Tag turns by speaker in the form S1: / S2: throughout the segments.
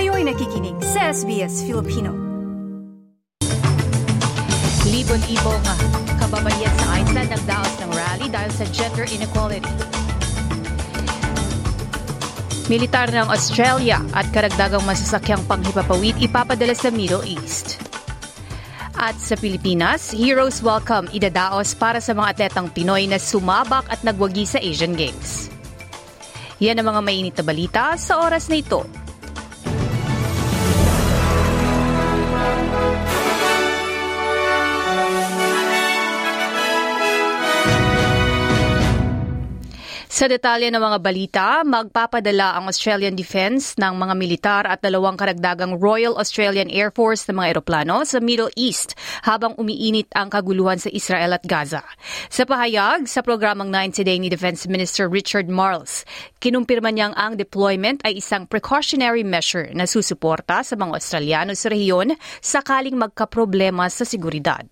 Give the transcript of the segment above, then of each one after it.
S1: Kayo'y nakikinig sa SBS Filipino.
S2: Libon-libong kababayan sa Iceland nagdaos ng rally dahil sa gender inequality. Militar ng Australia at karagdagang masasakyang panghipapawid ipapadala sa Middle East. At sa Pilipinas, Heroes Welcome idadaos para sa mga atletang Pinoy na sumabak at nagwagi sa Asian Games. Yan ang mga mainit na balita sa oras na ito. Sa detalye ng mga balita, magpapadala ang Australian Defence ng mga militar at dalawang karagdagang Royal Australian Air Force na mga eroplano sa Middle East habang umiinit ang kaguluhan sa Israel at Gaza. Sa pahayag sa programang 90 Day ni Defense Minister Richard Marles, kinumpirma niyang ang deployment ay isang precautionary measure na susuporta sa mga Australiano sa rehiyon sakaling magkaproblema sa seguridad.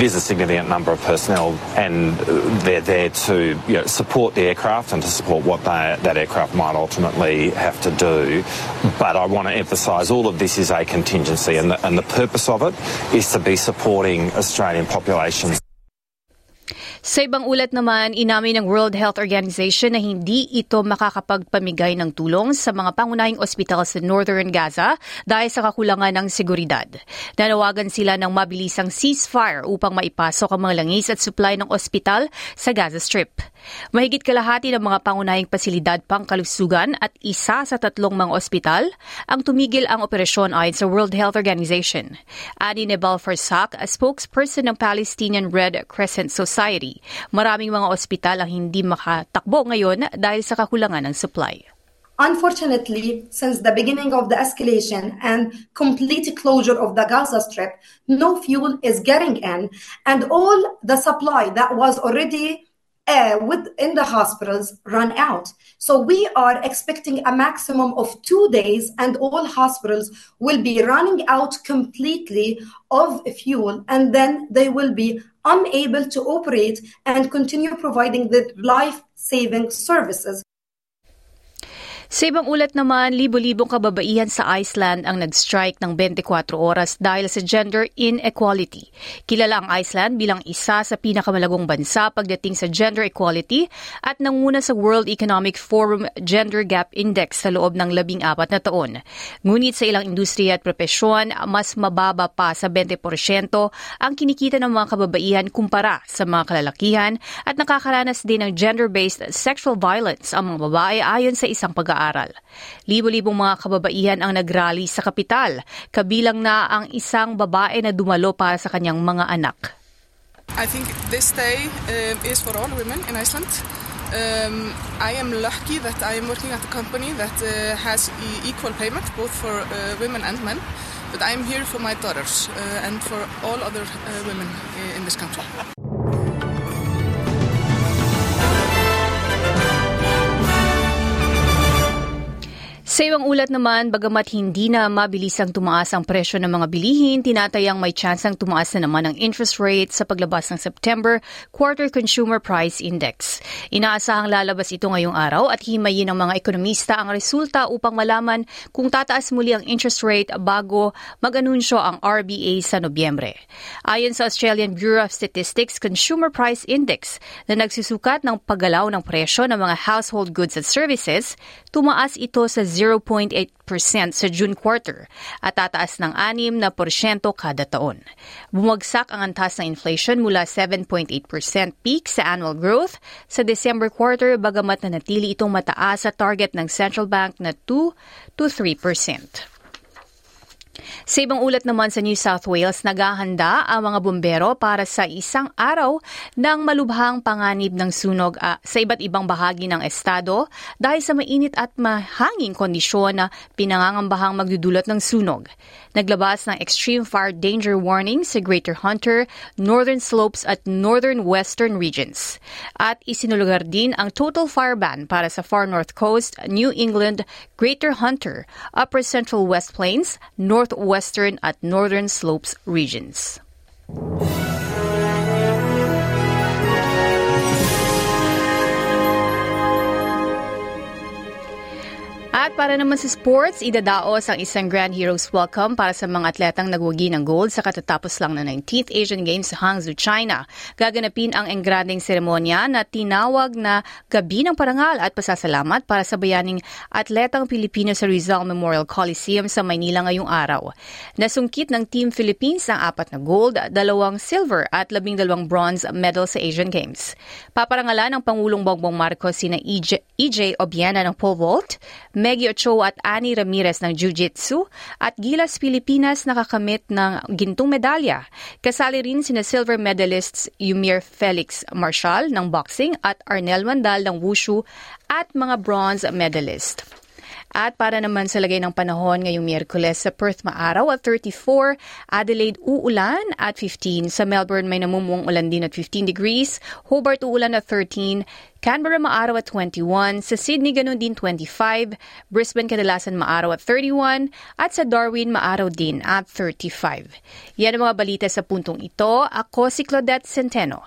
S3: It is a significant number of personnel, and uh, they're there to you know, support the aircraft and to support what they, that aircraft might ultimately have to do. But I want to emphasise all of this is a contingency, and the, and the purpose of it is to be supporting Australian populations.
S2: Sa ibang ulat naman, inamin ng World Health Organization na hindi ito makakapagpamigay ng tulong sa mga pangunahing ospital sa Northern Gaza dahil sa kakulangan ng seguridad. Nanawagan sila ng mabilisang ceasefire upang maipasok ang mga langis at supply ng ospital sa Gaza Strip. Mahigit kalahati ng mga pangunahing pasilidad pangkalusugan at isa sa tatlong mga ospital ang tumigil ang operasyon ayon sa World Health Organization. Ani Nebal Farsak, a spokesperson ng Palestinian Red Crescent Society, Maraming mga ospital ang hindi makatakbo ngayon dahil sa kakulangan ng supply.
S4: Unfortunately, since the beginning of the escalation and complete closure of the Gaza Strip, no fuel is getting in, and all the supply that was already uh, within the hospitals run out. So we are expecting a maximum of two days, and all hospitals will be running out completely of fuel, and then they will be unable to operate and continue providing the life saving services.
S2: Sa ibang ulat naman, libo-libong kababaihan sa Iceland ang nag-strike ng 24 oras dahil sa gender inequality. Kilala ang Iceland bilang isa sa pinakamalagong bansa pagdating sa gender equality at nanguna sa World Economic Forum Gender Gap Index sa loob ng labing apat na taon. Ngunit sa ilang industriya at propesyon, mas mababa pa sa 20% ang kinikita ng mga kababaihan kumpara sa mga kalalakihan at nakakaranas din ng gender-based sexual violence ang mga babae ayon sa isang pag pag-aaral. Libo-libong mga kababaihan ang nagrally sa kapital, kabilang na ang isang babae na dumalo para sa kanyang mga anak.
S5: I think this day uh, is for all women in Iceland. Um, I am lucky that I am working at a company that uh, has e- equal payment both for uh, women and men. But I am here for my daughters uh, and for all other uh, women in this country.
S2: Sa ibang ulat naman, bagamat hindi na mabilisang tumaas ang presyo ng mga bilihin, tinatayang may tsansang tumaas na naman ang interest rate sa paglabas ng September Quarter Consumer Price Index. Inaasahang lalabas ito ngayong araw at himayin ng mga ekonomista ang resulta upang malaman kung tataas muli ang interest rate bago mag-anunsyo ang RBA sa Nobyembre. Ayon sa Australian Bureau of Statistics Consumer Price Index na nagsusukat ng paggalaw ng presyo ng mga household goods at services, tumaas ito sa 0.8% sa June quarter at tataas ng 6 na porsyento kada taon. Bumagsak ang antas ng inflation mula 7.8% peak sa annual growth sa December quarter bagamat na natili itong mataas sa target ng central bank na 2 to 3%. Sa ibang ulat naman sa New South Wales, naghahanda ang mga bumbero para sa isang araw ng malubhang panganib ng sunog uh, sa iba't ibang bahagi ng estado dahil sa mainit at mahanging kondisyon na pinangangambahang magdudulot ng sunog. Naglabas ng extreme fire danger warning sa Greater Hunter, Northern Slopes at Northern Western regions. At isinulugar din ang total fire ban para sa Far North Coast, New England, Greater Hunter, Upper Central West Plains, Northwestern at Northern Slopes regions. Para naman sa sports, idadaos ang isang Grand Heroes Welcome para sa mga atletang nagwagi ng gold sa katatapos lang ng 19th Asian Games sa Hangzhou, China. Gaganapin ang engranding seremonya na tinawag na Gabi ng Parangal at Pasasalamat para sa bayaning atletang Pilipino sa Rizal Memorial Coliseum sa Maynila ngayong araw. Nasungkit ng Team Philippines ang apat na gold, dalawang silver at labing dalawang bronze medal sa Asian Games. Paparangalan ng Pangulong Bongbong Marcos sina EJ, EJ Obiena ng pole vault, Maggie Ochoa at Annie Ramirez ng Jiu-Jitsu at Gilas Pilipinas nakakamit ng gintong medalya. Kasali rin sina silver medalists Yumir Felix Marshall ng boxing at Arnel Wandal ng wushu at mga bronze medalist. At para naman sa lagay ng panahon ngayong Miyerkules sa Perth maaraw at 34, Adelaide uulan at 15, sa Melbourne may namumuong ulan din at 15 degrees, Hobart uulan at 13, Canberra maaraw at 21, sa Sydney ganun din 25, Brisbane kadalasan maaraw at 31, at sa Darwin maaraw din at 35. Yan ang mga balita sa puntong ito. Ako si Claudette Centeno.